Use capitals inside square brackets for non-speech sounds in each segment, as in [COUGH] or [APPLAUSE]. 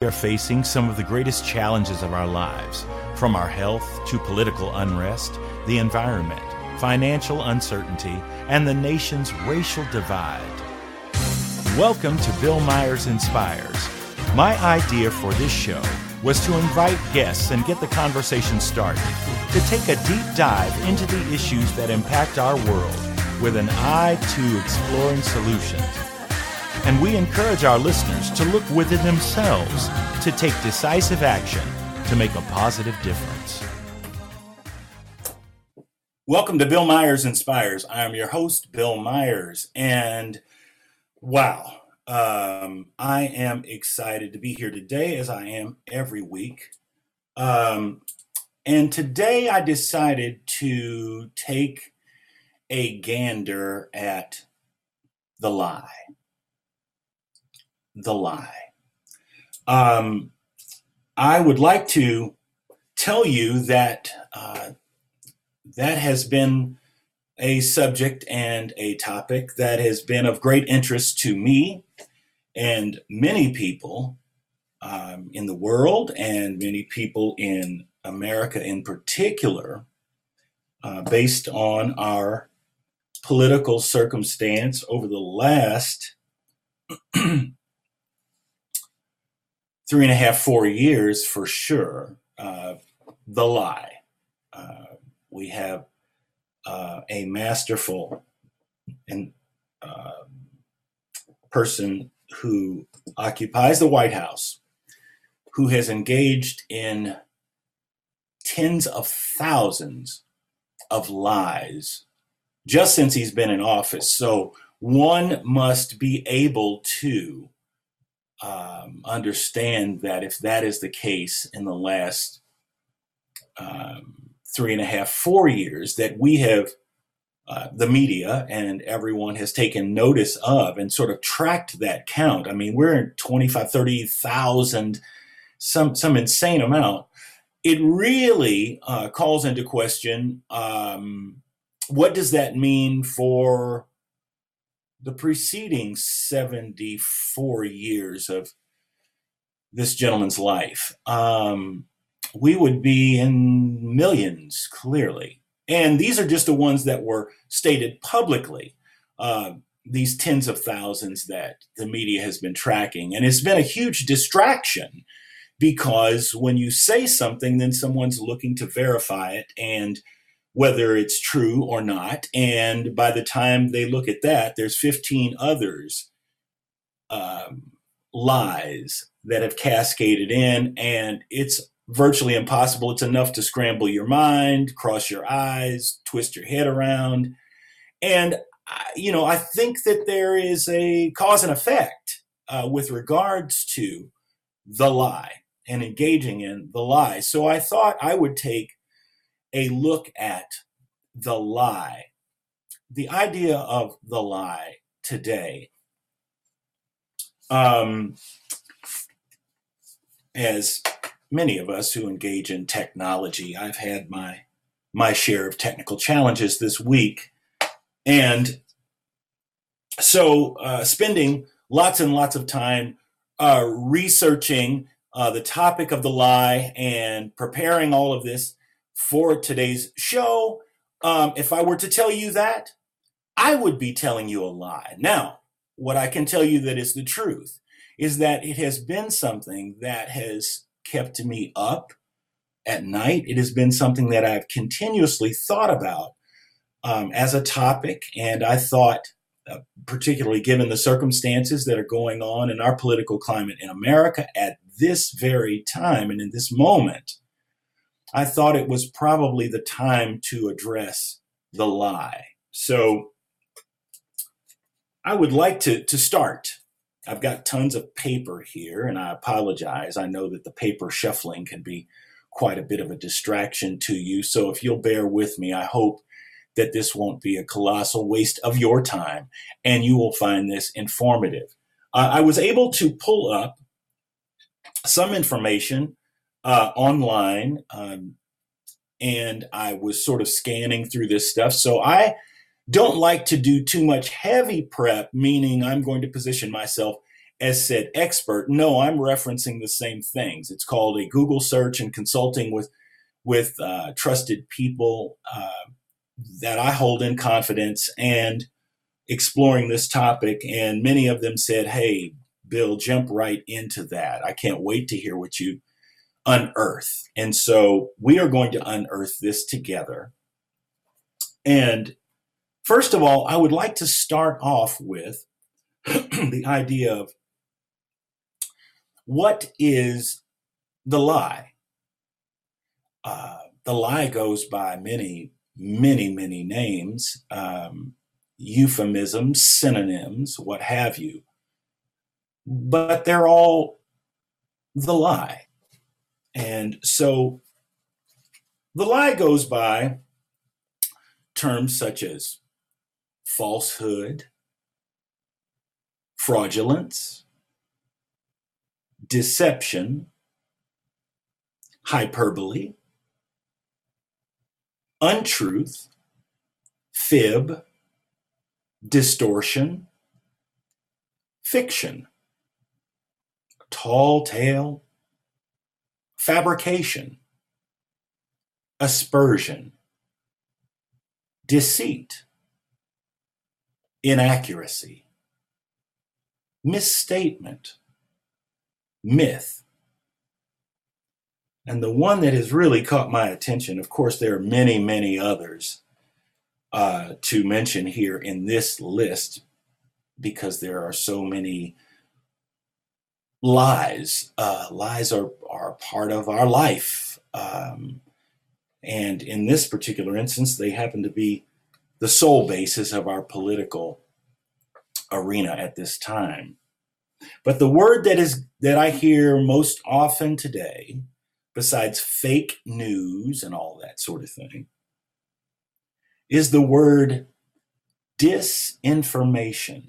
We are facing some of the greatest challenges of our lives, from our health to political unrest, the environment, financial uncertainty, and the nation's racial divide. Welcome to Bill Myers Inspires. My idea for this show was to invite guests and get the conversation started, to take a deep dive into the issues that impact our world with an eye to exploring solutions and we encourage our listeners to look within themselves to take decisive action to make a positive difference. Welcome to Bill Myers Inspires. I am your host, Bill Myers, and wow, um, I am excited to be here today as I am every week. Um, and today I decided to take a gander at the lie the lie. Um, I would like to tell you that uh, that has been a subject and a topic that has been of great interest to me and many people um, in the world and many people in America in particular, uh, based on our political circumstance over the last [CLEARS THROAT] three and a half, four years for sure. Uh, the lie. Uh, we have uh, a masterful and uh, person who occupies the White House, who has engaged in tens of thousands of lies just since he's been in office. So one must be able to um, understand that if that is the case in the last um, three and a half, four years, that we have uh, the media and everyone has taken notice of and sort of tracked that count. I mean, we're in 25, 30,000, some, some insane amount. It really uh, calls into question um, what does that mean for the preceding 74 years of this gentleman's life, um, we would be in millions, clearly. And these are just the ones that were stated publicly. Uh, these tens of thousands that the media has been tracking. And it's been a huge distraction because when you say something, then someone's looking to verify it. And whether it's true or not. And by the time they look at that, there's 15 others um, lies that have cascaded in, and it's virtually impossible. It's enough to scramble your mind, cross your eyes, twist your head around. And, you know, I think that there is a cause and effect uh, with regards to the lie and engaging in the lie. So I thought I would take a look at the lie. The idea of the lie today, um, as many of us who engage in technology, I've had my my share of technical challenges this week, and so uh, spending lots and lots of time uh, researching uh, the topic of the lie and preparing all of this for today's show. Um, if I were to tell you that, I would be telling you a lie. Now, what I can tell you that is the truth is that it has been something that has kept me up at night. It has been something that I've continuously thought about um, as a topic. And I thought, uh, particularly given the circumstances that are going on in our political climate in America at this very time and in this moment, I thought it was probably the time to address the lie. So I would like to, to start. I've got tons of paper here, and I apologize. I know that the paper shuffling can be quite a bit of a distraction to you. So if you'll bear with me, I hope that this won't be a colossal waste of your time and you will find this informative. Uh, I was able to pull up some information uh, online, um, and I was sort of scanning through this stuff. So I don't like to do too much heavy prep, meaning I'm going to position myself as said expert. No, I'm referencing the same things. It's called a Google search and consulting with with uh, trusted people uh, that I hold in confidence and exploring this topic. And many of them said, "Hey, Bill, jump right into that. I can't wait to hear what you unearth." And so we are going to unearth this together. And first of all, I would like to start off with [CLEARS THROAT] the idea of what is the lie? Uh, the lie goes by many, many, many names, um, euphemisms, synonyms, what have you. But they're all the lie. And so the lie goes by terms such as falsehood, fraudulence, deception, hyperbole, untruth, fib, distortion, fiction, tall tale, fabrication, aspersion, deceit, inaccuracy, misstatement, myth. And the one that has really caught my attention, of course, there are many, many others uh, to mention here in this list because there are so many lies. Uh, lies are, are part of our life. Um, and in this particular instance, they happen to be the sole basis of our political arena at this time. But the word that is that I hear most often today, besides fake news and all that sort of thing, is the word disinformation.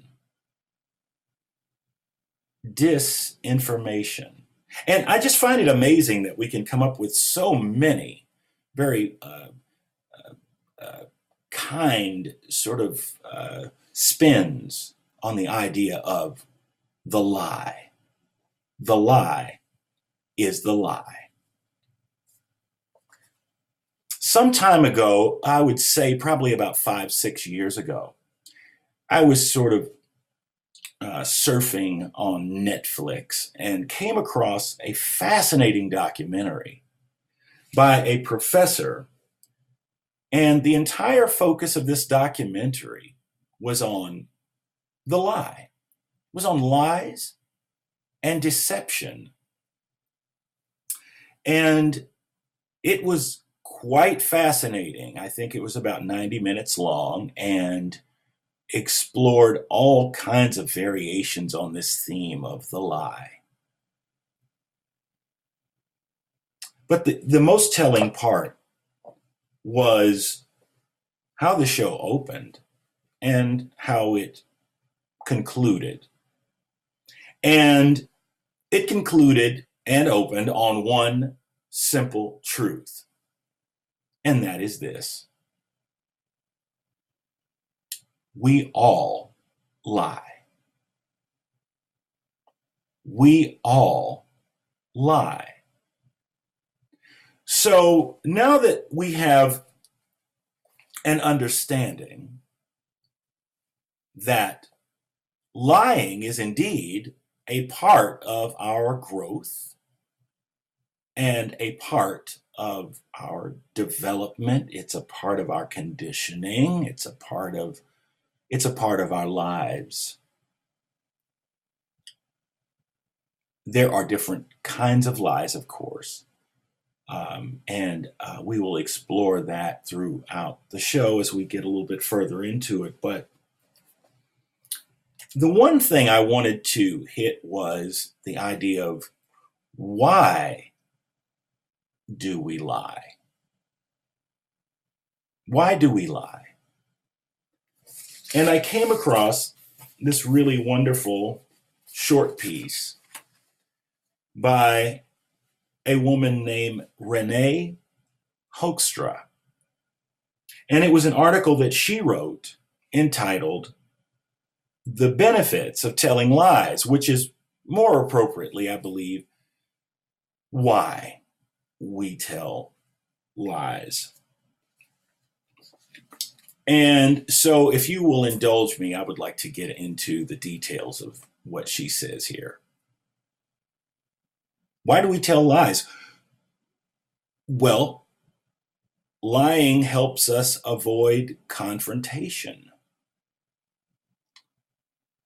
Disinformation. And I just find it amazing that we can come up with so many very uh, uh, uh, kind sort of uh, spins on the idea of the lie. The lie is the lie. Some time ago, I would say probably about five, six years ago, I was sort of uh, surfing on Netflix and came across a fascinating documentary by a professor. And the entire focus of this documentary was on the lie was on lies and deception. And it was quite fascinating. I think it was about 90 minutes long and explored all kinds of variations on this theme of the lie. But the, the most telling part was how the show opened and how it concluded. And it concluded and opened on one simple truth, and that is this we all lie. We all lie. So now that we have an understanding that lying is indeed a part of our growth and a part of our development it's a part of our conditioning it's a part of it's a part of our lives there are different kinds of lies of course um, and uh, we will explore that throughout the show as we get a little bit further into it but the one thing I wanted to hit was the idea of why do we lie? Why do we lie? And I came across this really wonderful short piece by a woman named Renee Hoekstra. And it was an article that she wrote entitled the benefits of telling lies, which is more appropriately, I believe, why we tell lies. And so, if you will indulge me, I would like to get into the details of what she says here. Why do we tell lies? Well, lying helps us avoid confrontation.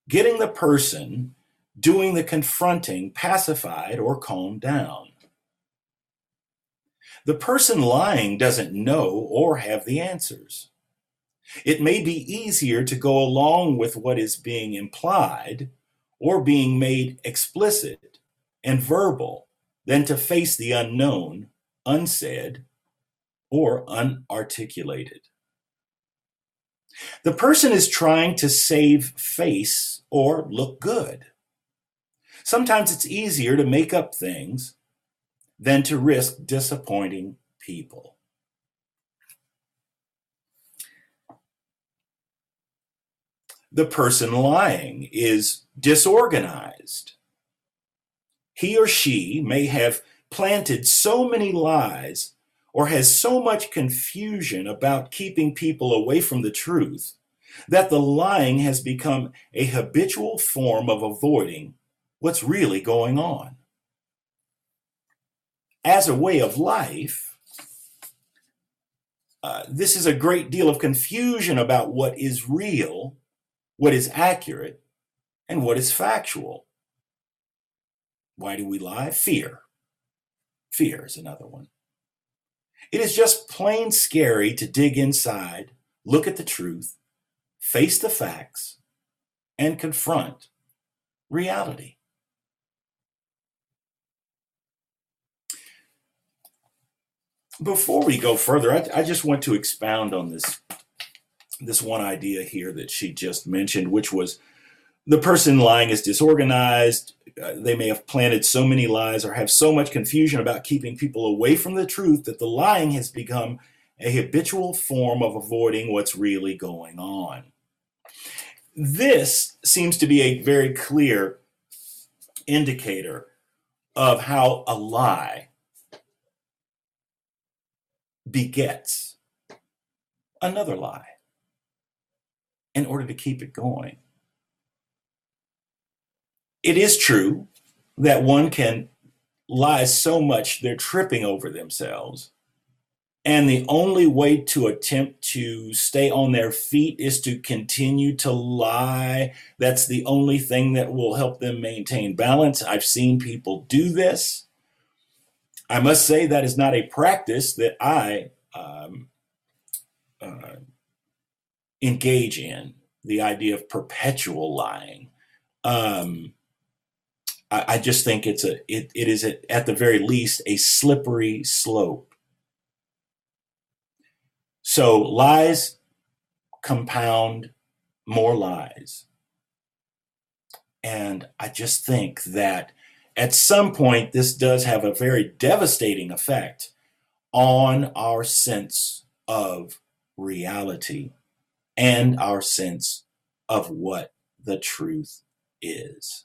Getting the person doing the confronting pacified or calmed down. The person lying doesn't know or have the answers. It may be easier to go along with what is being implied or being made explicit and verbal than to face the unknown, unsaid, or unarticulated. The person is trying to save face or look good. Sometimes it's easier to make up things than to risk disappointing people. The person lying is disorganized. He or she may have planted so many lies or has so much confusion about keeping people away from the truth that the lying has become a habitual form of avoiding what's really going on. As a way of life, uh, this is a great deal of confusion about what is real, what is accurate, and what is factual. Why do we lie? Fear. Fear is another one. It is just plain scary to dig inside, look at the truth, face the facts, and confront reality. before we go further, I, I, just want to expound on this this one idea here that she just mentioned, which was the person lying is disorganized. Uh, they may have planted so many lies or have so much confusion about keeping people away from the truth that the lying has become a habitual form of avoiding what's really going on. This seems to be a very clear indicator of how a lie begets another lie in order to keep it going. It is true that one can lie so much they're tripping over themselves. And the only way to attempt to stay on their feet is to continue to lie. That's the only thing that will help them maintain balance. I've seen people do this. I must say that is not a practice that I um, uh, engage in. The idea of perpetual lying. Um, I, I, just think it's a it, it is a, at the very least a slippery slope. So lies compound more lies. And I just think that at some point, this does have a very devastating effect on our sense of reality and our sense of what the truth is.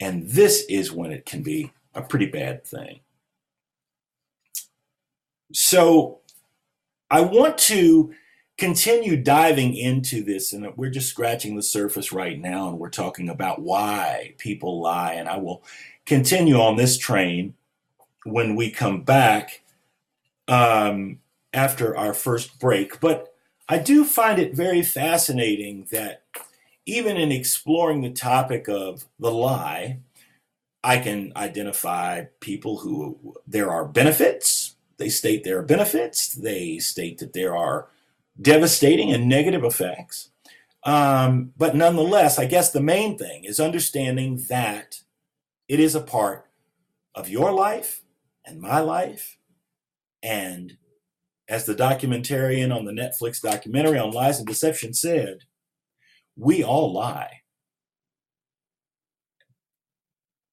And this is when it can be a pretty bad thing. So I want to continue diving into this, and we're just scratching the surface right now, and we're talking about why people lie. And I will continue on this train when we come back um, after our first break. But I do find it very fascinating that even in exploring the topic of the lie, I can identify people who there are benefits. They state there are benefits. They state that there are devastating and negative effects. Um, but nonetheless, I guess the main thing is understanding that it is a part of your life and my life. And as the documentarian on the Netflix documentary on lies and deception said, we all lie.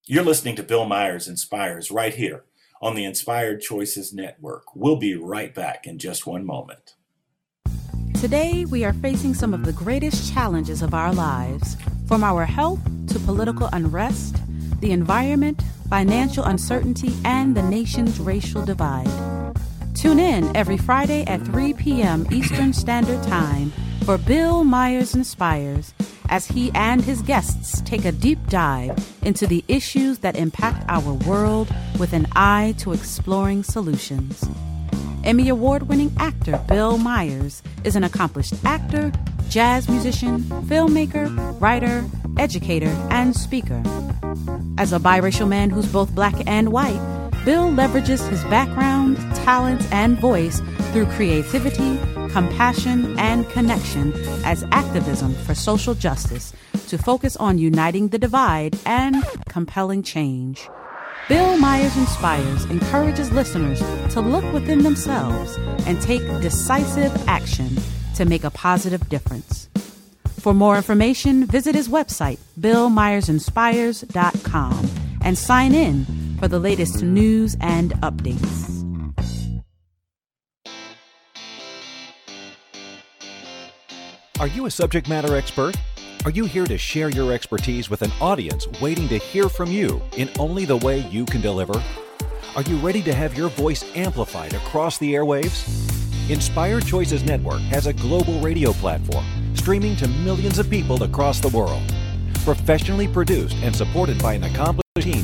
You're listening to Bill Myers Inspires right here on the Inspired Choices Network. We'll be right back in just one moment. Today, we are facing some of the greatest challenges of our lives From our health to political unrest, the environment, financial uncertainty, and the nation's racial divide. Tune in every Friday at 3 p.m. Eastern Standard Time for Bill Myers Inspires as he and his guests take a deep dive into the issues that impact our world with an eye to exploring solutions. Emmy Award winning actor Bill Myers is an accomplished actor, jazz musician, filmmaker, writer, educator, and speaker. As a biracial man who's both black and white, Bill leverages his background, talents, and voice through creativity, compassion, and connection as activism for social justice to focus on uniting the divide and compelling change. Bill Myers Inspires encourages listeners to look within themselves and take decisive action to make a positive difference. For more information, visit his website, billmyersinspires.com, and sign in for the latest news and updates. Are you a subject matter expert? Are you here to share your expertise with an audience waiting to hear from you in only the way you can deliver? Are you ready to have your voice amplified across the airwaves? Inspired Choices Network has a global radio platform streaming to millions of people across the world. Professionally produced and supported by an accomplished team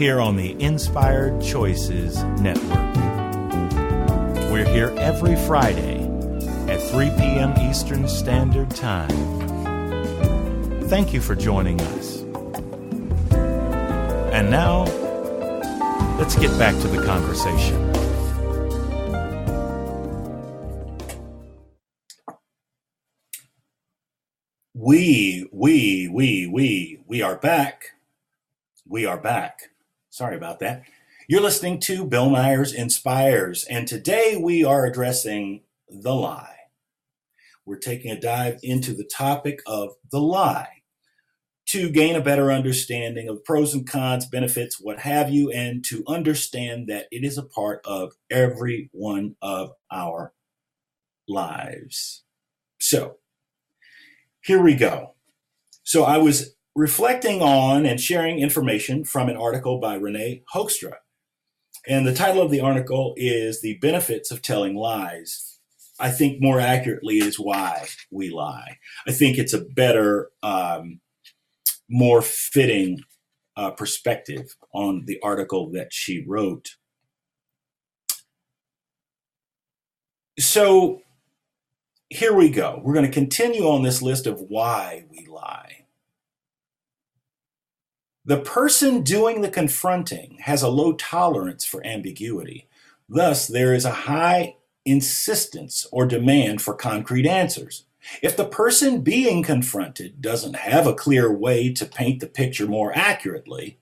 here on the Inspired Choices Network. We're here every Friday at 3 p.m. Eastern Standard Time. Thank you for joining us. And now, let's get back to the conversation. We, we, we, we, we are back. We are back. Sorry about that. You're listening to Bill Myers Inspires, and today we are addressing the lie. We're taking a dive into the topic of the lie to gain a better understanding of pros and cons, benefits, what have you, and to understand that it is a part of every one of our lives. So, here we go. So, I was reflecting on and sharing information from an article by Renee Hoekstra. And the title of the article is The Benefits of Telling Lies. I think more accurately is Why We Lie. I think it's a better, um, more fitting uh, perspective on the article that she wrote. So here we go. We're going to continue on this list of why we lie. The person doing the confronting has a low tolerance for ambiguity. Thus, there is a high insistence or demand for concrete answers. If the person being confronted doesn't have a clear way to paint the picture more accurately,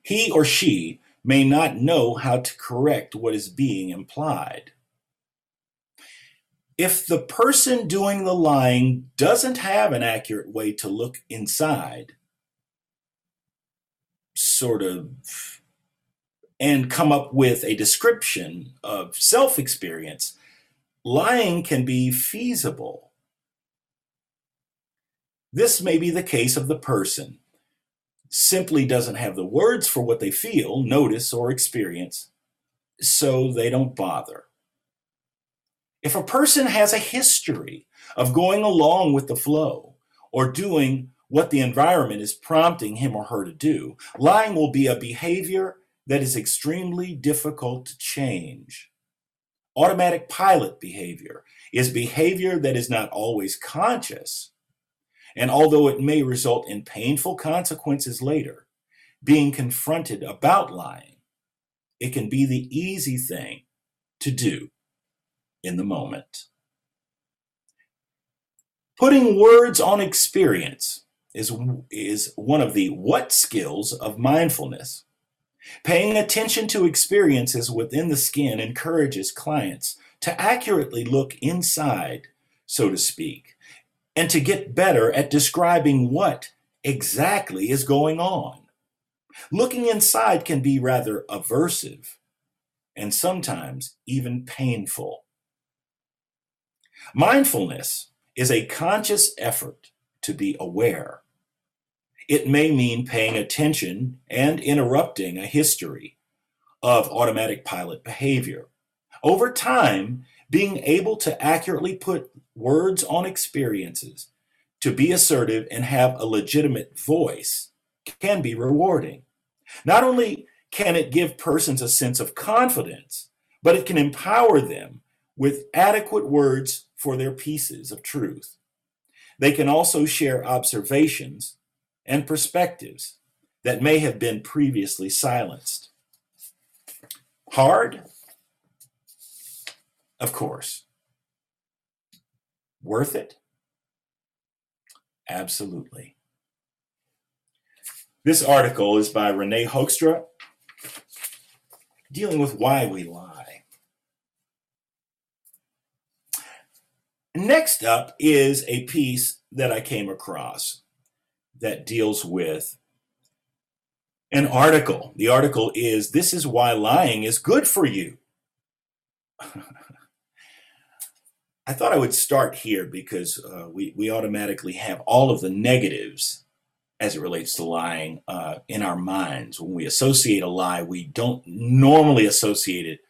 he or she may not know how to correct what is being implied. If the person doing the lying doesn't have an accurate way to look inside, sort of and come up with a description of self experience, lying can be feasible. This may be the case of the person simply doesn't have the words for what they feel, notice, or experience, so they don't bother. If a person has a history of going along with the flow or doing what the environment is prompting him or her to do. Lying will be a behavior that is extremely difficult to change. Automatic pilot behavior is behavior that is not always conscious. And although it may result in painful consequences later, being confronted about lying, it can be the easy thing to do in the moment. Putting words on experience is, is one of the what skills of mindfulness. Paying attention to experiences within the skin encourages clients to accurately look inside, so to speak, and to get better at describing what exactly is going on. Looking inside can be rather aversive and sometimes even painful. Mindfulness is a conscious effort to be aware. It may mean paying attention and interrupting a history of automatic pilot behavior. Over time, being able to accurately put words on experiences, to be assertive and have a legitimate voice can be rewarding. Not only can it give persons a sense of confidence, but it can empower them with adequate words for their pieces of truth. They can also share observations and perspectives that may have been previously silenced. Hard? Of course. Worth it? Absolutely. This article is by Renee Hoekstra, dealing with why we lie. Next up is a piece that I came across that deals with an article. The article is This is Why Lying is Good for You. [LAUGHS] I thought I would start here because uh, we, we automatically have all of the negatives as it relates to lying uh, in our minds. When we associate a lie, we don't normally associate it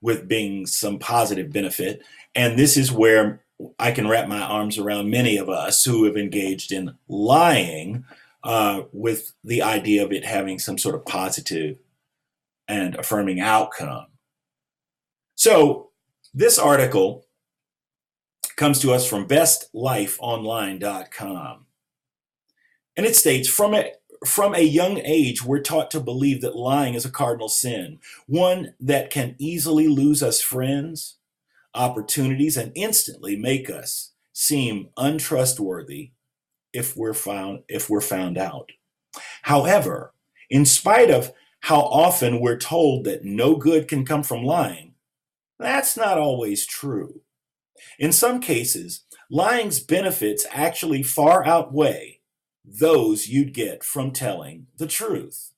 with being some positive benefit. And this is where I can wrap my arms around many of us who have engaged in lying uh, with the idea of it having some sort of positive and affirming outcome. So, this article comes to us from bestlifeonline.com. And it states from a, from a young age, we're taught to believe that lying is a cardinal sin, one that can easily lose us friends, opportunities, and instantly make us seem untrustworthy if we're found if we're found out. However, in spite of how often we're told that no good can come from lying, that's not always true. In some cases, lying's benefits actually far outweigh those you'd get from telling the truth.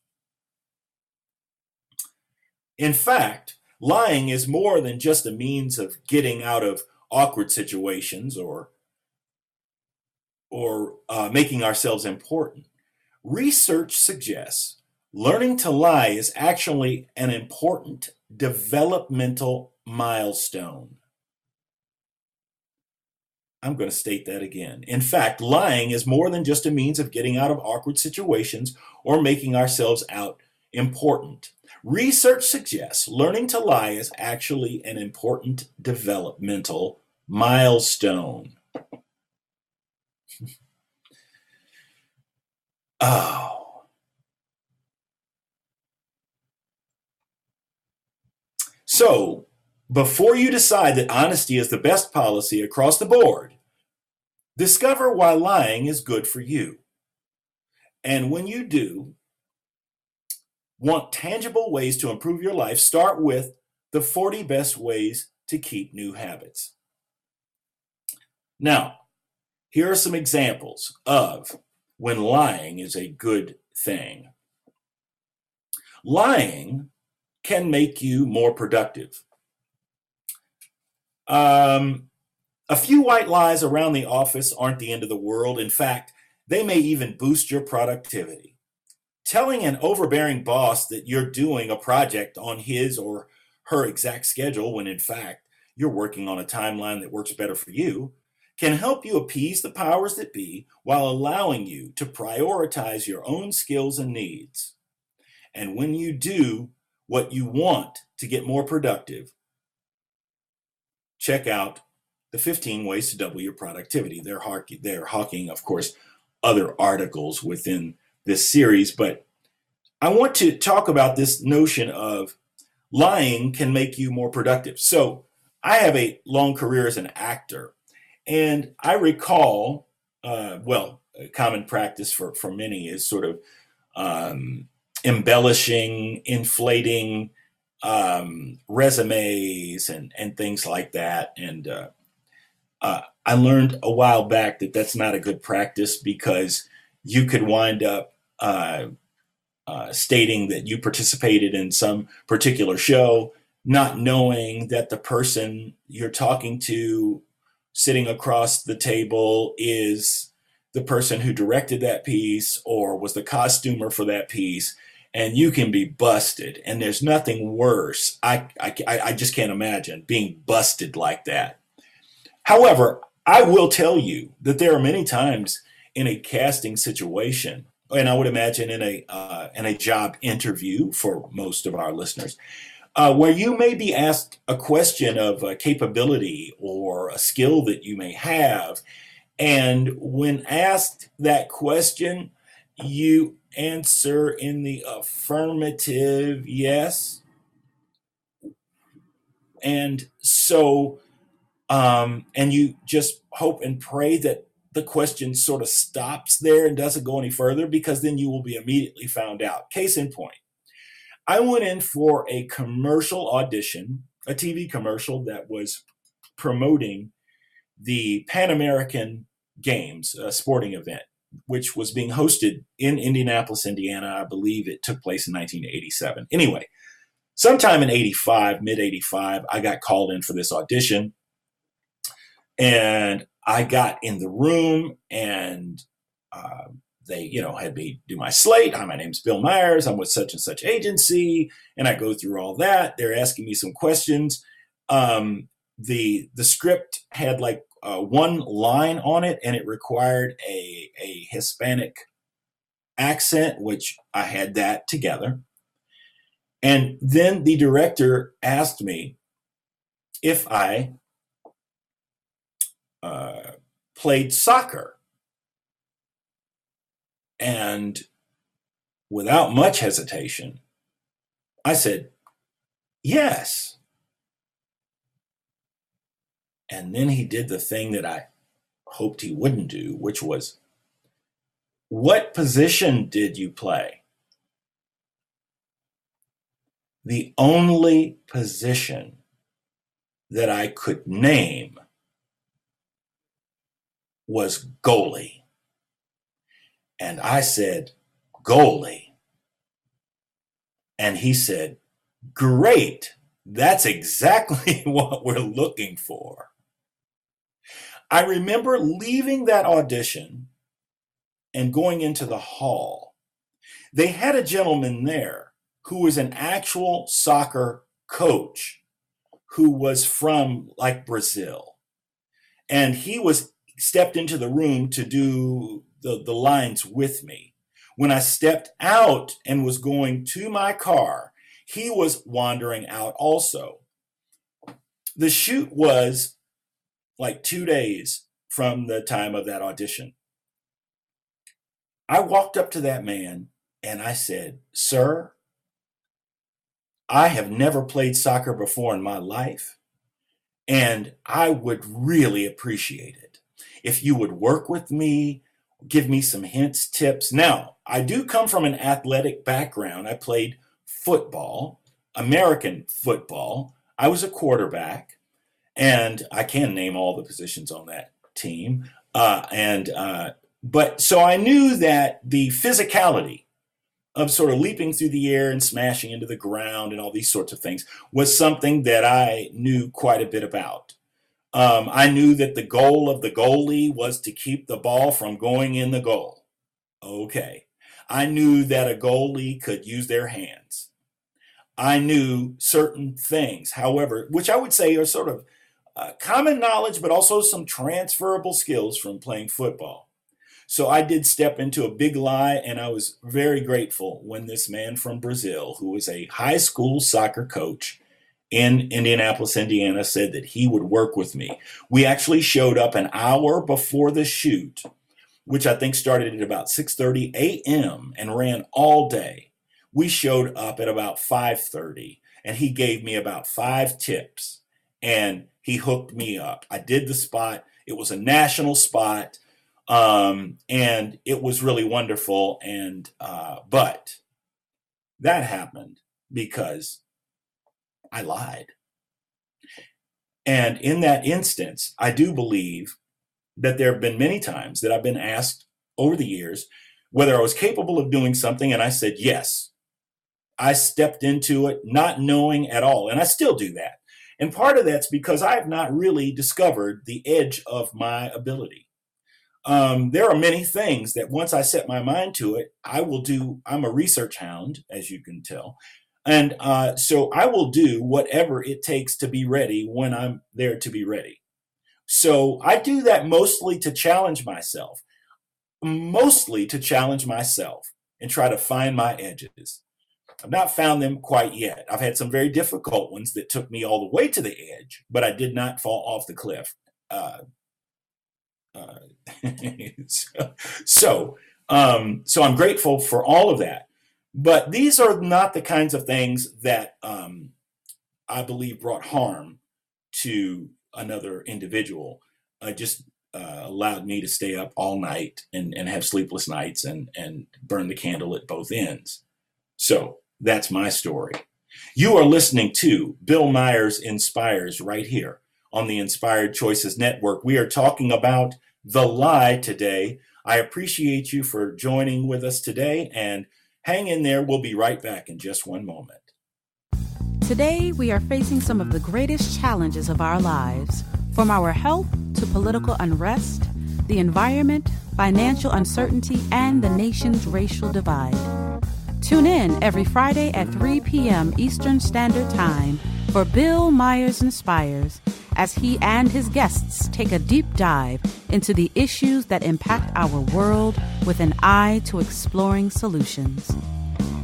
In fact, lying is more than just a means of getting out of awkward situations or or uh, making ourselves important. Research suggests learning to lie is actually an important developmental milestone. I'm going to state that again. In fact, lying is more than just a means of getting out of awkward situations or making ourselves out important. Research suggests learning to lie is actually an important developmental milestone. [LAUGHS] oh. So, before you decide that honesty is the best policy across the board, discover why lying is good for you. And when you do, want tangible ways to improve your life, start with the 40 best ways to keep new habits. Now, here are some examples of when lying is a good thing. Lying can make you more productive. Um, a few white lies around the office aren't the end of the world. In fact, they may even boost your productivity. Telling an overbearing boss that you're doing a project on his or her exact schedule when in fact you're working on a timeline that works better for you can help you appease the powers that be while allowing you to prioritize your own skills and needs. And when you do what you want to get more productive, check out the 15 ways to double your productivity. They're, hawking, of course, other articles within this series, but I want to talk about this notion of lying can make you more productive. So, I have a long career as an actor, And I recall, uh, well, common practice for, for many is sort of um, embellishing, inflating um, resumes and, and things like that. And uh, uh, I learned a while back that that's not a good practice because you could wind up uh, uh, stating that you participated in some particular show, not knowing that the person you're talking to sitting across the table is the person who directed that piece or was the costumer for that piece and you can be busted. And there's nothing worse. I i, I just can't imagine being busted like that. However i will tell you that there are many times in a casting situation and i would imagine in a uh, in a job interview for most of our listeners uh, where you may be asked a question of a capability or a skill that you may have and when asked that question, you answer in the affirmative yes. And so, um, and you just hope and pray that the question sort of stops there and doesn't go any further because then you will be immediately found out. Case in point, I went in for a commercial audition, a TV commercial that was promoting the Pan American Games, a sporting event, which was being hosted in Indianapolis, Indiana. I believe it took place in 1987. Anyway, sometime in 85, mid 85, I got called in for this audition. And I got in the room and uh, they, you know, had me do my slate. Hi, my name's Bill Myers. I'm with such and such agency. And I go through all that. They're asking me some questions. Um, the the script had like uh, one line on it, and it required a a Hispanic accent, which I had that together. And then the director asked me if I played soccer. And without much hesitation, I said, yes. And then he did the thing that I hoped he wouldn't do, which was, What position did you play? The only position that I could name was goalie. And I said, Goalie. And he said, Great. That's exactly [LAUGHS] what we're looking for. I remember leaving that audition and going into the hall. They had a gentleman there who was an actual soccer coach who was from like Brazil. And he was stepped into the room to do the, the lines with me. When I stepped out and was going to my car, he was wandering out also. The shoot was like two days from the time of that audition. I walked up to that man and I said, Sir, I have never played soccer before in my life, and I would really appreciate it if you would work with me, give me some hints, tips. Now, I do come from an athletic background. I played football, American football. I was a quarterback and I can name all the positions on that team. Uh, and uh, but so I knew that the physicality of sort of leaping through the air and smashing into the ground and all these sorts of things was something that I knew quite a bit about. Um, I knew that the goal of the goalie was to keep the ball from going in the goal. Okay. I knew that a goalie could use their hands. I knew certain things, however, which I would say are sort of uh, common knowledge, but also some transferable skills from playing football. So I did step into a big lie, and I was very grateful when this man from Brazil, who was a high school soccer coach in Indianapolis, Indiana, said that he would work with me. We actually showed up an hour before the shoot, which I think started at about 6:30 a.m. and ran all day. We showed up at about 5:30, and he gave me about five tips and he hooked me up. I did the spot. It was a national spot, um, and it was really wonderful. And uh, but that happened because I lied. And in that instance, I do believe that there have been many times that I've been asked over the years whether I was capable of doing something, and I said yes. I stepped into it not knowing at all, and I still do that. And part of that's because I have not really discovered the edge of my ability. Um, there are many things that once I set my mind to it, I will do. I'm a research hound, as you can tell. And uh, so I will do whatever it takes to be ready when I'm there to be ready. So I do that mostly to challenge myself mostly to challenge myself and try to find my edges. I've not found them quite yet. I've had some very difficult ones that took me all the way to the edge, but I did not fall off the cliff. Uh, uh, [LAUGHS] so, so, um, so I'm grateful for all of that. But these are not the kinds of things that um, I believe brought harm to another individual. I just uh, allowed me to stay up all night and, and have sleepless nights and, and burn the candle at both ends. So that's my story. You are listening to Bill Myers Inspires right here on the Inspired Choices Network. We are talking about the lie today. I appreciate you for joining with us today and hang in there. We'll be right back in just one moment. Today, we are facing some of the greatest challenges of our lives from our health to political unrest, the environment, financial uncertainty, and the nation's racial divide. Tune in every Friday at 3 p.m. Eastern Standard Time for Bill Myers Inspires as he and his guests take a deep dive into the issues that impact our world with an eye to exploring solutions.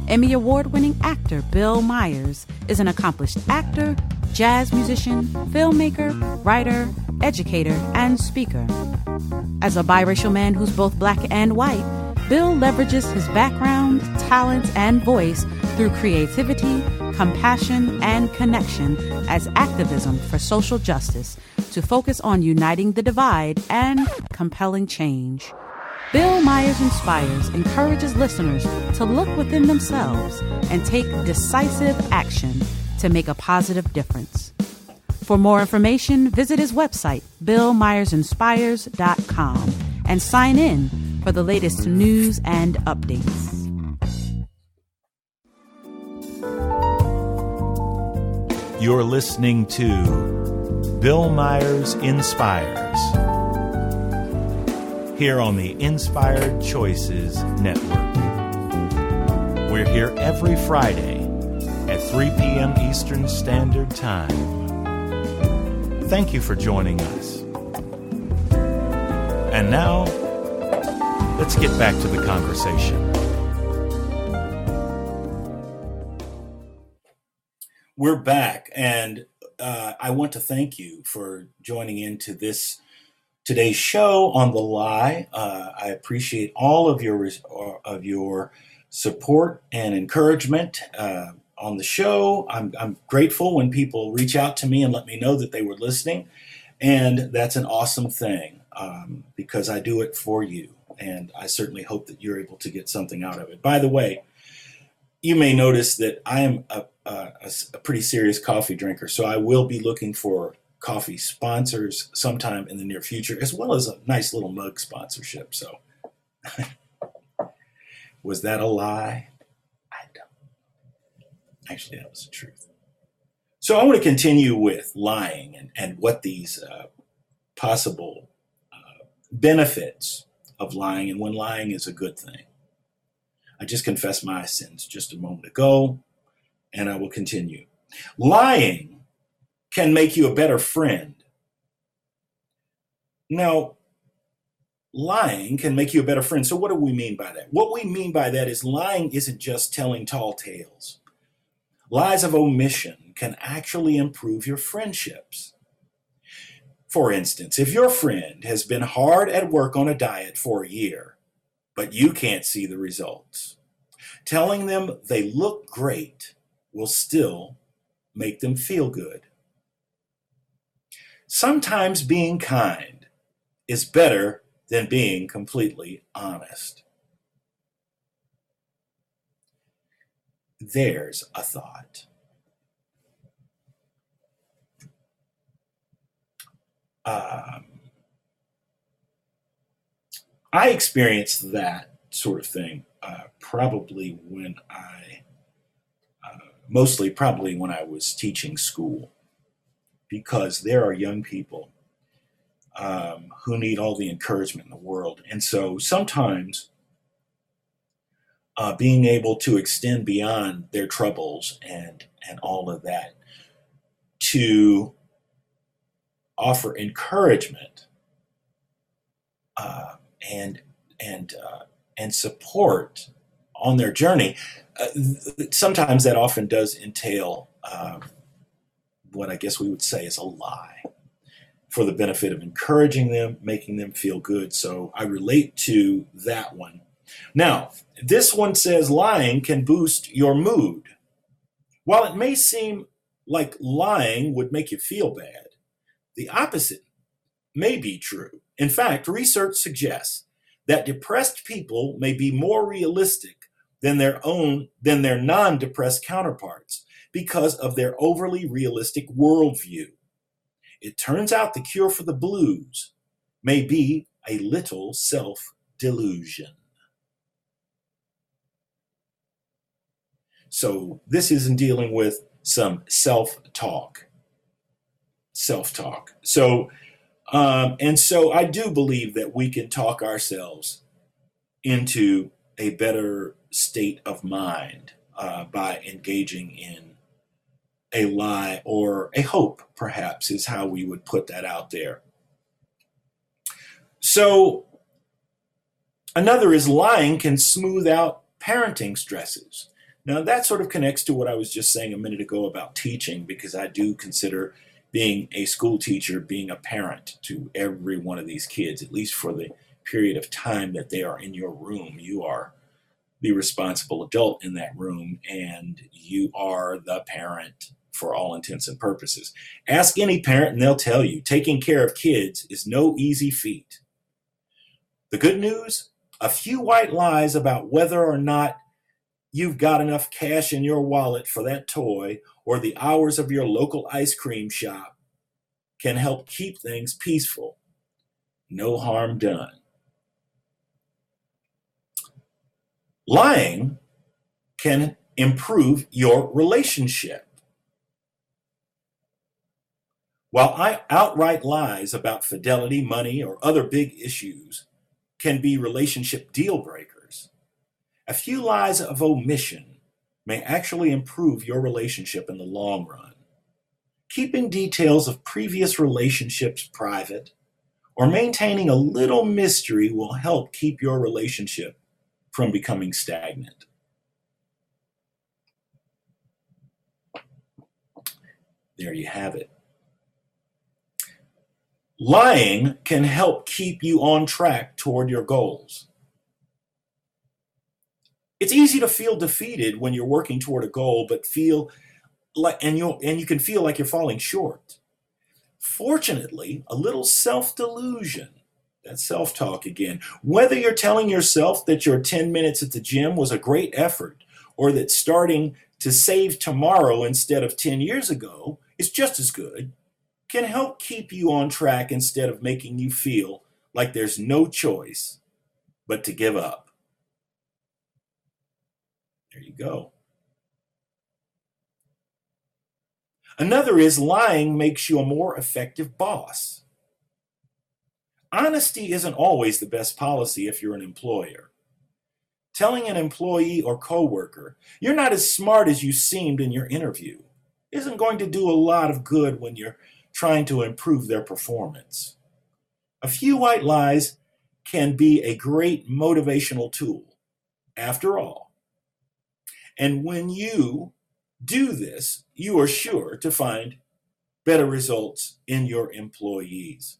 Emmy Award winning actor Bill Myers is an accomplished actor, jazz musician, filmmaker, writer, educator, and speaker. As a biracial man who's both black and white, Bill leverages his background, talents, and voice through creativity, compassion, and connection as activism for social justice to focus on uniting the divide and compelling change. Bill Myers Inspires encourages listeners to look within themselves and take decisive action to make a positive difference. For more information, visit his website, BillMyersInspires.com, and sign in for the latest news and updates. You're listening to Bill Myers Inspires here on the Inspired Choices Network. We're here every Friday at 3 p.m. Eastern Standard Time. Thank you for joining us. And now, let's get back to the conversation. We're back, and uh, I want to thank you for joining into this today's show on the lie. Uh, I appreciate all of your uh, of your support and encouragement uh, on the show. I'm, I'm grateful when people reach out to me and let me know that they were listening, and that's an awesome thing um, because I do it for you, and I certainly hope that you're able to get something out of it. By the way. You may notice that I am a, a, a pretty serious coffee drinker, so I will be looking for coffee sponsors sometime in the near future, as well as a nice little mug sponsorship. So, [LAUGHS] was that a lie? I don't. Actually, that was the truth. So, I want to continue with lying and, and what these uh, possible uh, benefits of lying and when lying is a good thing. I just confessed my sins just a moment ago, and I will continue. Lying can make you a better friend. Now, lying can make you a better friend. So, what do we mean by that? What we mean by that is lying isn't just telling tall tales. Lies of omission can actually improve your friendships. For instance, if your friend has been hard at work on a diet for a year, but you can't see the results, telling them they look great will still make them feel good. Sometimes being kind is better than being completely honest. There's a thought. Um, I experienced that sort of thing uh, probably when I, uh, mostly probably when I was teaching school, because there are young people um, who need all the encouragement in the world. And so sometimes uh, being able to extend beyond their troubles and, and all of that to offer encouragement uh, and and uh, and support on their journey. Uh, sometimes that often does entail um, what I guess we would say is a lie for the benefit of encouraging them, making them feel good. So I relate to that one. Now, this one says lying can boost your mood. While it may seem like lying would make you feel bad, the opposite may be true. In fact, research suggests that depressed people may be more realistic than their own than their non-depressed counterparts because of their overly realistic worldview. It turns out the cure for the blues may be a little self-delusion. So this isn't dealing with some self-talk. Self-talk. So um, and so I do believe that we can talk ourselves into a better state of mind uh, by engaging in a lie or a hope, perhaps, is how we would put that out there. So, another is lying can smooth out parenting stresses. Now, that sort of connects to what I was just saying a minute ago about teaching, because I do consider being a school teacher, being a parent to every one of these kids, at least for the period of time that they are in your room. You are the responsible adult in that room, and you are the parent for all intents and purposes. Ask any parent, and they'll tell you taking care of kids is no easy feat. The good news a few white lies about whether or not you've got enough cash in your wallet for that toy or the hours of your local ice cream shop can help keep things peaceful. No harm done. Lying can improve your relationship. While outright lies about fidelity, money, or other big issues can be relationship deal breakers, a few lies of omission may actually improve your relationship in the long run. Keeping details of previous relationships private or maintaining a little mystery will help keep your relationship from becoming stagnant. There you have it. Lying can help keep you on track toward your goals. It's easy to feel defeated when you're working toward a goal, but feel like and you and you can feel like you're falling short. Fortunately, a little self-delusion, that self-talk again, whether you're telling yourself that your 10 minutes at the gym was a great effort or that starting to save tomorrow instead of 10 years ago is just as good, can help keep you on track instead of making you feel like there's no choice but to give up. There you go. Another is lying makes you a more effective boss. Honesty isn't always the best policy if you're an employer. Telling an employee or coworker you're not as smart as you seemed in your interview isn't going to do a lot of good when you're trying to improve their performance. A few white lies can be a great motivational tool. After all, and when you do this, you are sure to find better results in your employees.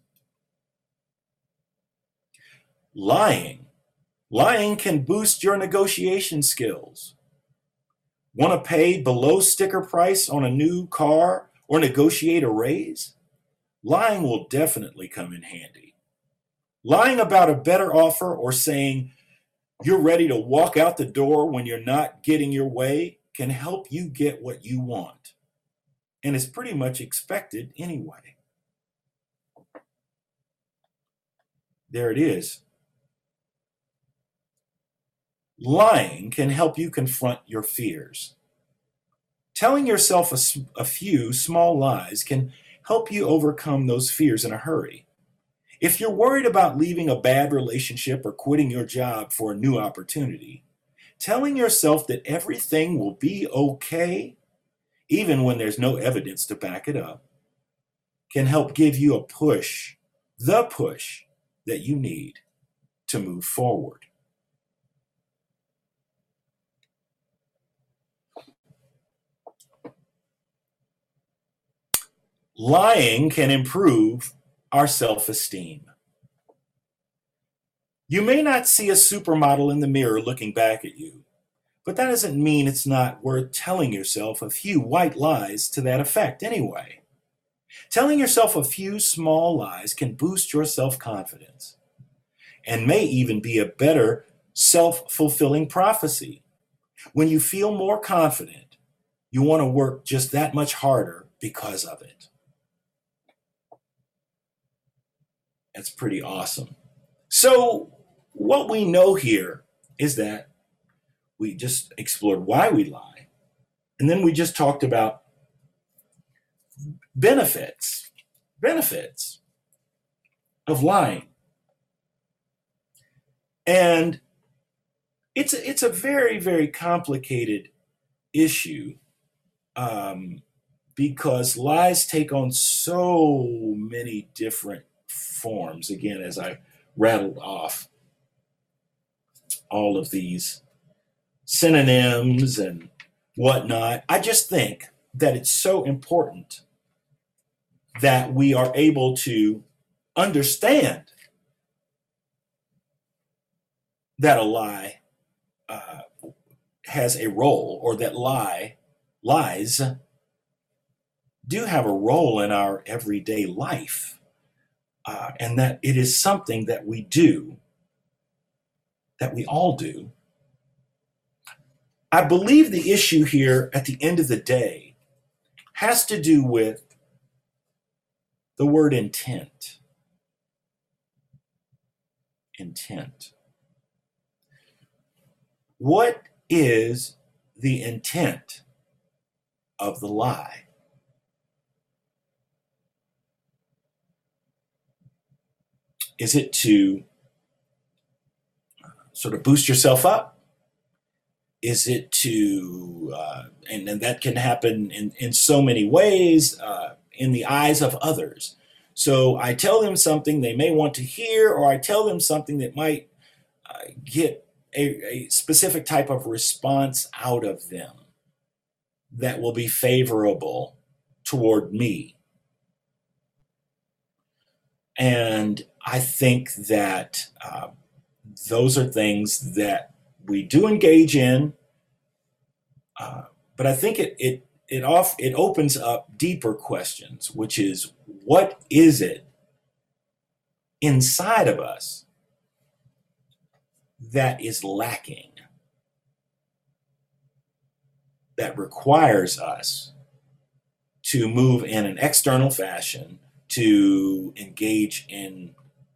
Lying. Lying can boost your negotiation skills. Want to pay below sticker price on a new car or negotiate a raise? Lying will definitely come in handy. Lying about a better offer or saying you're ready to walk out the door when you're not getting your way can help you get what you want. And it's pretty much expected anyway. There it is. Lying can help you confront your fears. Telling yourself a, a, few small lies can help you overcome those fears in a hurry. If you're worried about leaving a bad relationship or quitting your job for a new opportunity, telling yourself that everything will be okay, even when there's no evidence to back it up, can help give you a push, the push that you need to move forward. Lying can improve our self esteem. You may not see a supermodel in the mirror looking back at you, but that doesn't mean it's not worth telling yourself a few white lies to that effect anyway. Telling yourself a few small lies can boost your self confidence and may even be a better self fulfilling prophecy. When you feel more confident, you want to work just that much harder because of it. That's pretty awesome. So, what we know here is that we just explored why we lie, and then we just talked about benefits, benefits of lying. And it's a, it's a very very complicated issue um, because lies take on so many different forms. Again, as I rattled off all of these synonyms and whatnot, I just think that it's so important that we are able to understand that a lie uh, has a role or that lie lies do have a role in our everyday life uh, and that it is something that we do, that we all do. I believe the issue here at the end of the day has to do with the word intent. Intent. What is the intent of the lie? Is it to sort of boost yourself up? Is it to, uh, and, and that can happen in, in so many ways uh, in the eyes of others. So I tell them something they may want to hear, or I tell them something that might uh, get a, a specific type of response out of them that will be favorable toward me. And I think that uh, those are things that we do engage in, uh, but I think it it it off it opens up deeper questions, which is what is it inside of us that is lacking, that requires us to move in an external fashion, to engage in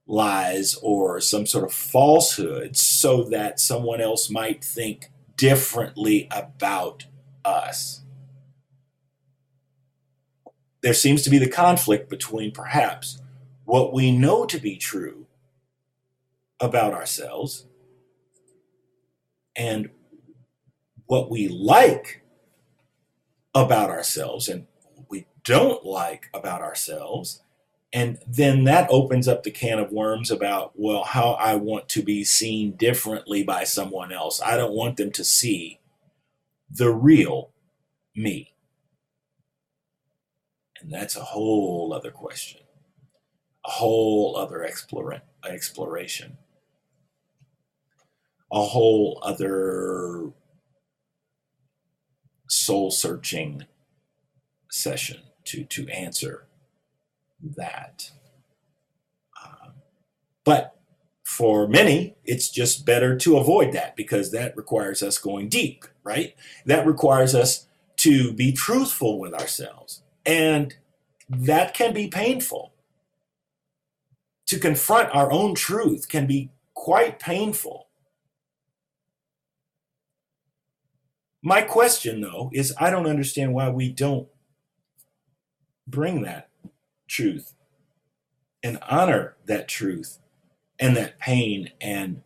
lies or some sort of falsehood so that someone else might think differently about us. There seems to be the conflict between perhaps what we know to be true about ourselves and what we like about ourselves and we don't like about ourselves and then that opens up the can of worms about, well, how I want to be seen differently by someone else. I don't want them to see the real me. And that's a whole other question, a whole other exploration, a whole other soul searching session to, to answer that. Um, But for many, it's just better to avoid that because that requires us going deep, right? That requires us to be truthful with ourselves. And that can be painful. To confront our own truth can be quite painful. My question, though, is I don't understand why we don't bring that truth and honor that truth and that pain and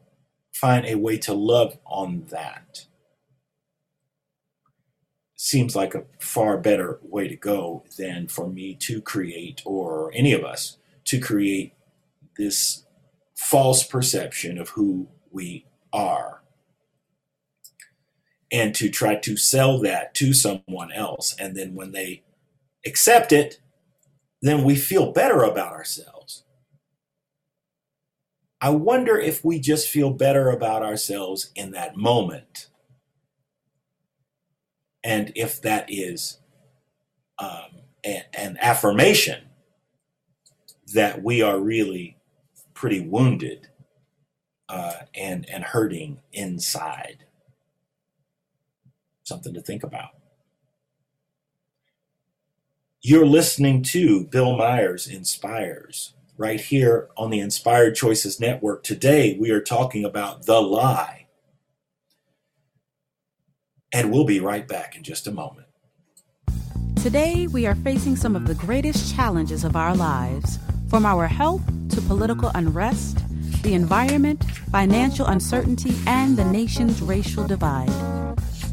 find a way to love on that. Seems like a far better way to go than for me to create, or any of us to create this false perception of who we are and to try to sell that to someone else. And then when they accept it, then we feel better about ourselves. I wonder if we just feel better about ourselves in that moment. And if that is um, a, an affirmation that we are really pretty wounded uh, and, and hurting inside. Something to think about. You're listening to Bill Myers Inspires right here on the Inspired Choices Network. Today, we are talking about the lie. And we'll be right back in just a moment. Today, we are facing some of the greatest challenges of our lives, from our health to political unrest, the environment, financial uncertainty, and the nation's racial divide.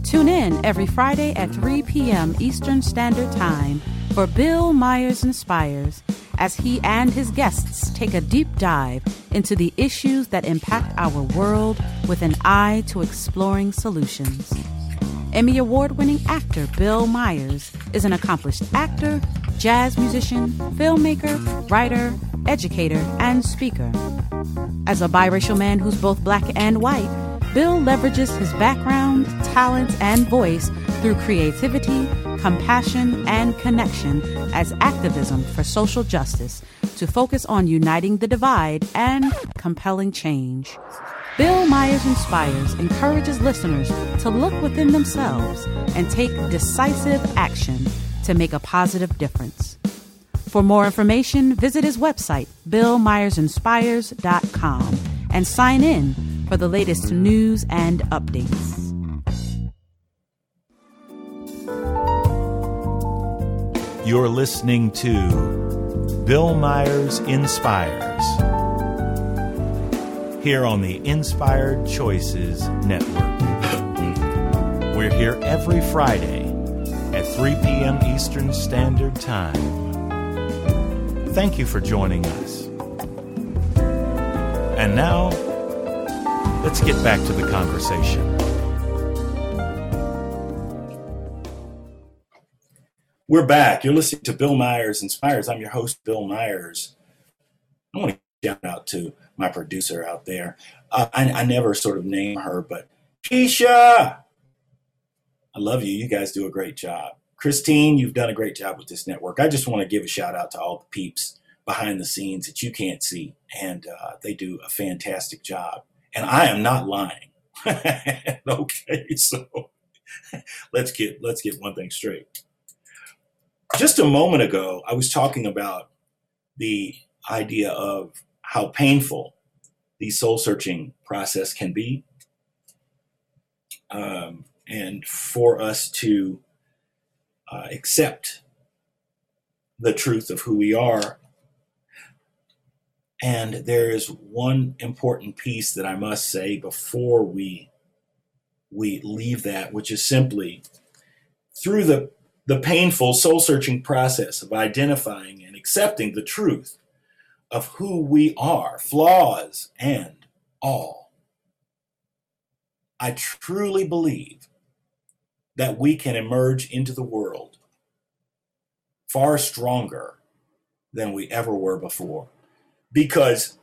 Tune in every Friday at 3 p.m. Eastern Standard Time for Bill Myers Inspires as he and his guests take a deep dive into the issues that impact our world with an eye to exploring solutions. Emmy Award winning actor Bill Myers is an accomplished actor, jazz musician, filmmaker, writer, educator, and speaker. As a biracial man who's both black and white, Bill leverages his background, talents, and voice through creativity, compassion, and connection as activism for social justice to focus on uniting the divide and compelling change. Bill Myers Inspires encourages listeners to look within themselves and take decisive action to make a positive difference. For more information, visit his website, billmyersinspires.com, and sign in for the latest news and updates. You're listening to Bill Myers Inspires here on the Inspired Choices Network. We're here every Friday at 3 p.m. Eastern Standard Time. Thank you for joining us. And now, let's get back to the conversation. We're back. You're listening to Bill Myers Inspires. I'm your host, Bill Myers. I want to shout out to my producer out there. Uh, I, I never sort of name her, but Keisha, I love you. You guys do a great job. Christine, you've done a great job with this network. I just want to give a shout out to all the peeps behind the scenes that you can't see, and uh, they do a fantastic job. And I am not lying. [LAUGHS] okay, so [LAUGHS] let's get let's get one thing straight just a moment ago, I was talking about the idea of how painful the soul searching process can be. Um, and for us to uh, accept the truth of who we are. And there is one important piece that I must say before we we leave that, which is simply through the the painful soul searching process of identifying and accepting the truth of who we are, flaws and all. I truly believe that we can emerge into the world far stronger than we ever were before. Because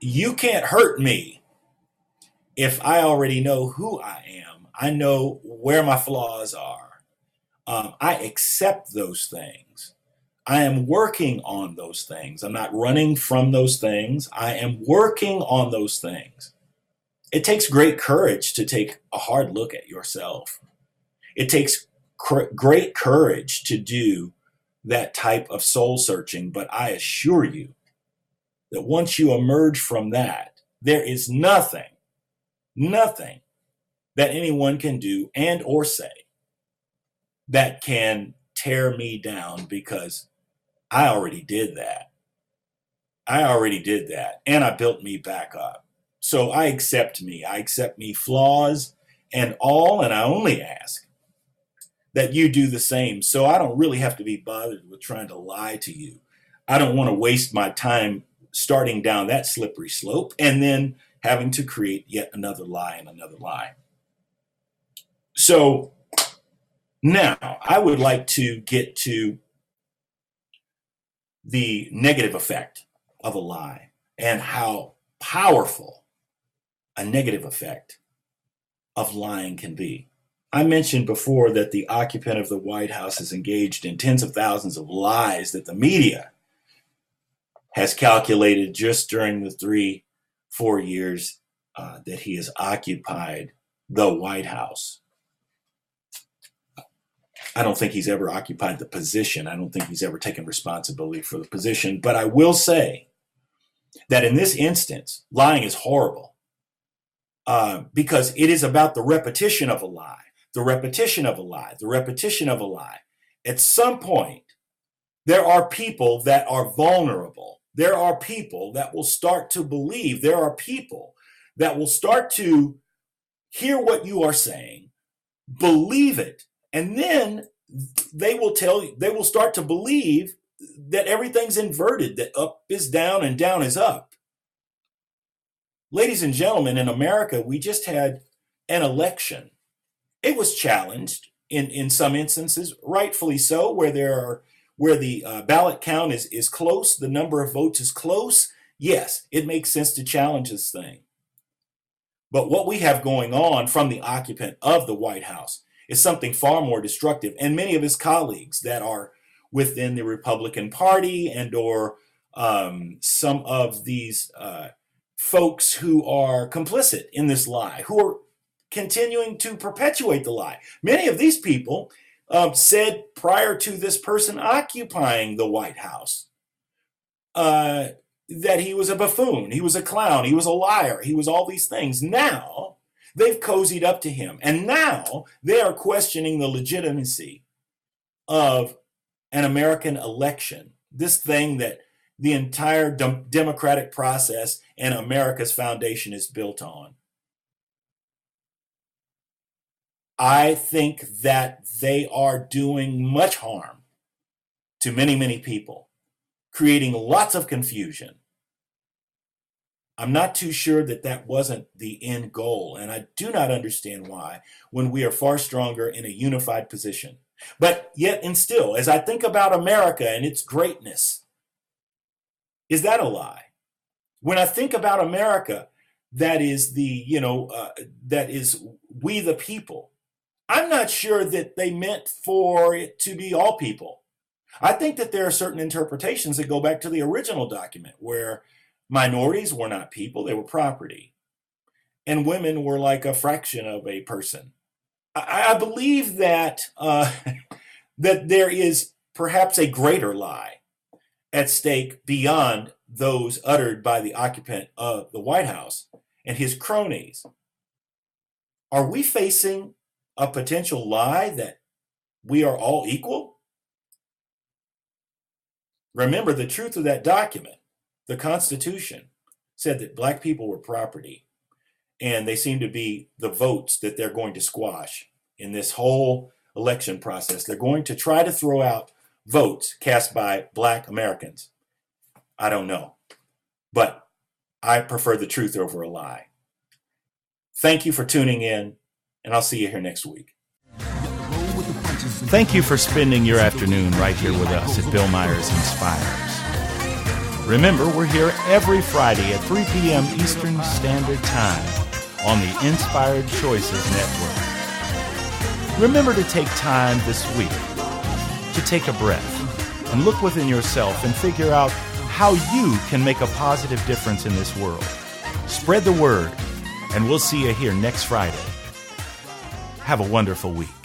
you can't hurt me if I already know who I am. I know where my flaws are. Um, I accept those things. I am working on those things. I'm not running from those things. I am working on those things. It takes great courage to take a hard look at yourself. It takes cr- great courage to do that type of soul searching, but I assure you that once you emerge from that, there is nothing, nothing that anyone can do and or say that can tear me down because I already did that. I already did that and I built me back up. So I accept me. I accept me flaws and all and I only ask that you do the same so I don't really have to be bothered with trying to lie to you. I don't want to waste my time starting down that slippery slope and then having to create yet another lie and another lie. So now I would like to get to the negative effect of a lie and how powerful a negative effect of lying can be. I mentioned before that the occupant of the White House is engaged in tens of thousands of lies that the media has calculated just during the three, four years uh, that he has occupied the White House. I don't think he's ever occupied the position. I don't think he's ever taken responsibility for the position. But I will say that in this instance, lying is horrible uh, because it is about the repetition of a lie, the repetition of a lie, the repetition of a lie. At some point, there are people that are vulnerable there are people that will start to believe. There are people that will start to hear what you are saying, believe it, and then they will tell you, they will start to believe that everything's inverted, that up is down and down is up. Ladies and gentlemen, in America, we just had an election. It was challenged in, in some instances, rightfully so, where there are where the uh, ballot count is, is close, the number of votes is close, yes, it makes sense to challenge this thing. But what we have going on from the occupant of the White House is something far more destructive. And many of his colleagues that are within the Republican Party and or um, some of these uh, folks who are complicit in this lie, who are continuing to perpetuate the lie. Many of these people um, said prior to this person occupying the White House uh, that he was a buffoon, he was a clown, he was a liar, he was all these things. Now they've cozied up to him, and now they are questioning the legitimacy of an American election. This thing that the entire de- democratic process and America's foundation is built on. I think that they are doing much harm to many, many people, creating lots of confusion. I'm not too sure that that wasn't the end goal, and I do not understand why when we are far stronger in a unified position. But yet, and still, as I think about America and its greatness, is that a lie? When I think about America, that is the, you know, uh, that is we the people I'm not sure that they meant for it to be all people. I think that there are certain interpretations that go back to the original document where minorities were not people, they were property. And women were like a fraction of a person. I, I believe that uh, [LAUGHS] that there is perhaps a greater lie at stake beyond those uttered by the occupant of the White House and his cronies. Are we facing a potential lie that we are all equal? Remember, the truth of that document, the Constitution, said that black people were property, and they seem to be the votes that they're going to squash in this whole election process. They're going to try to throw out votes cast by black Americans. I don't know. But I prefer the truth over a lie. Thank you for tuning in and I'll see you here next week. Thank you for spending your afternoon right here with us at Bill Myers Inspires. Remember, we're here every Friday at 3 p.m. Eastern Standard Time on the Inspired Choices Network. Remember to take time this week to take a breath and look within yourself and figure out how you can make a positive difference in this world. Spread the word, and we'll see you here next Friday. Have a wonderful week.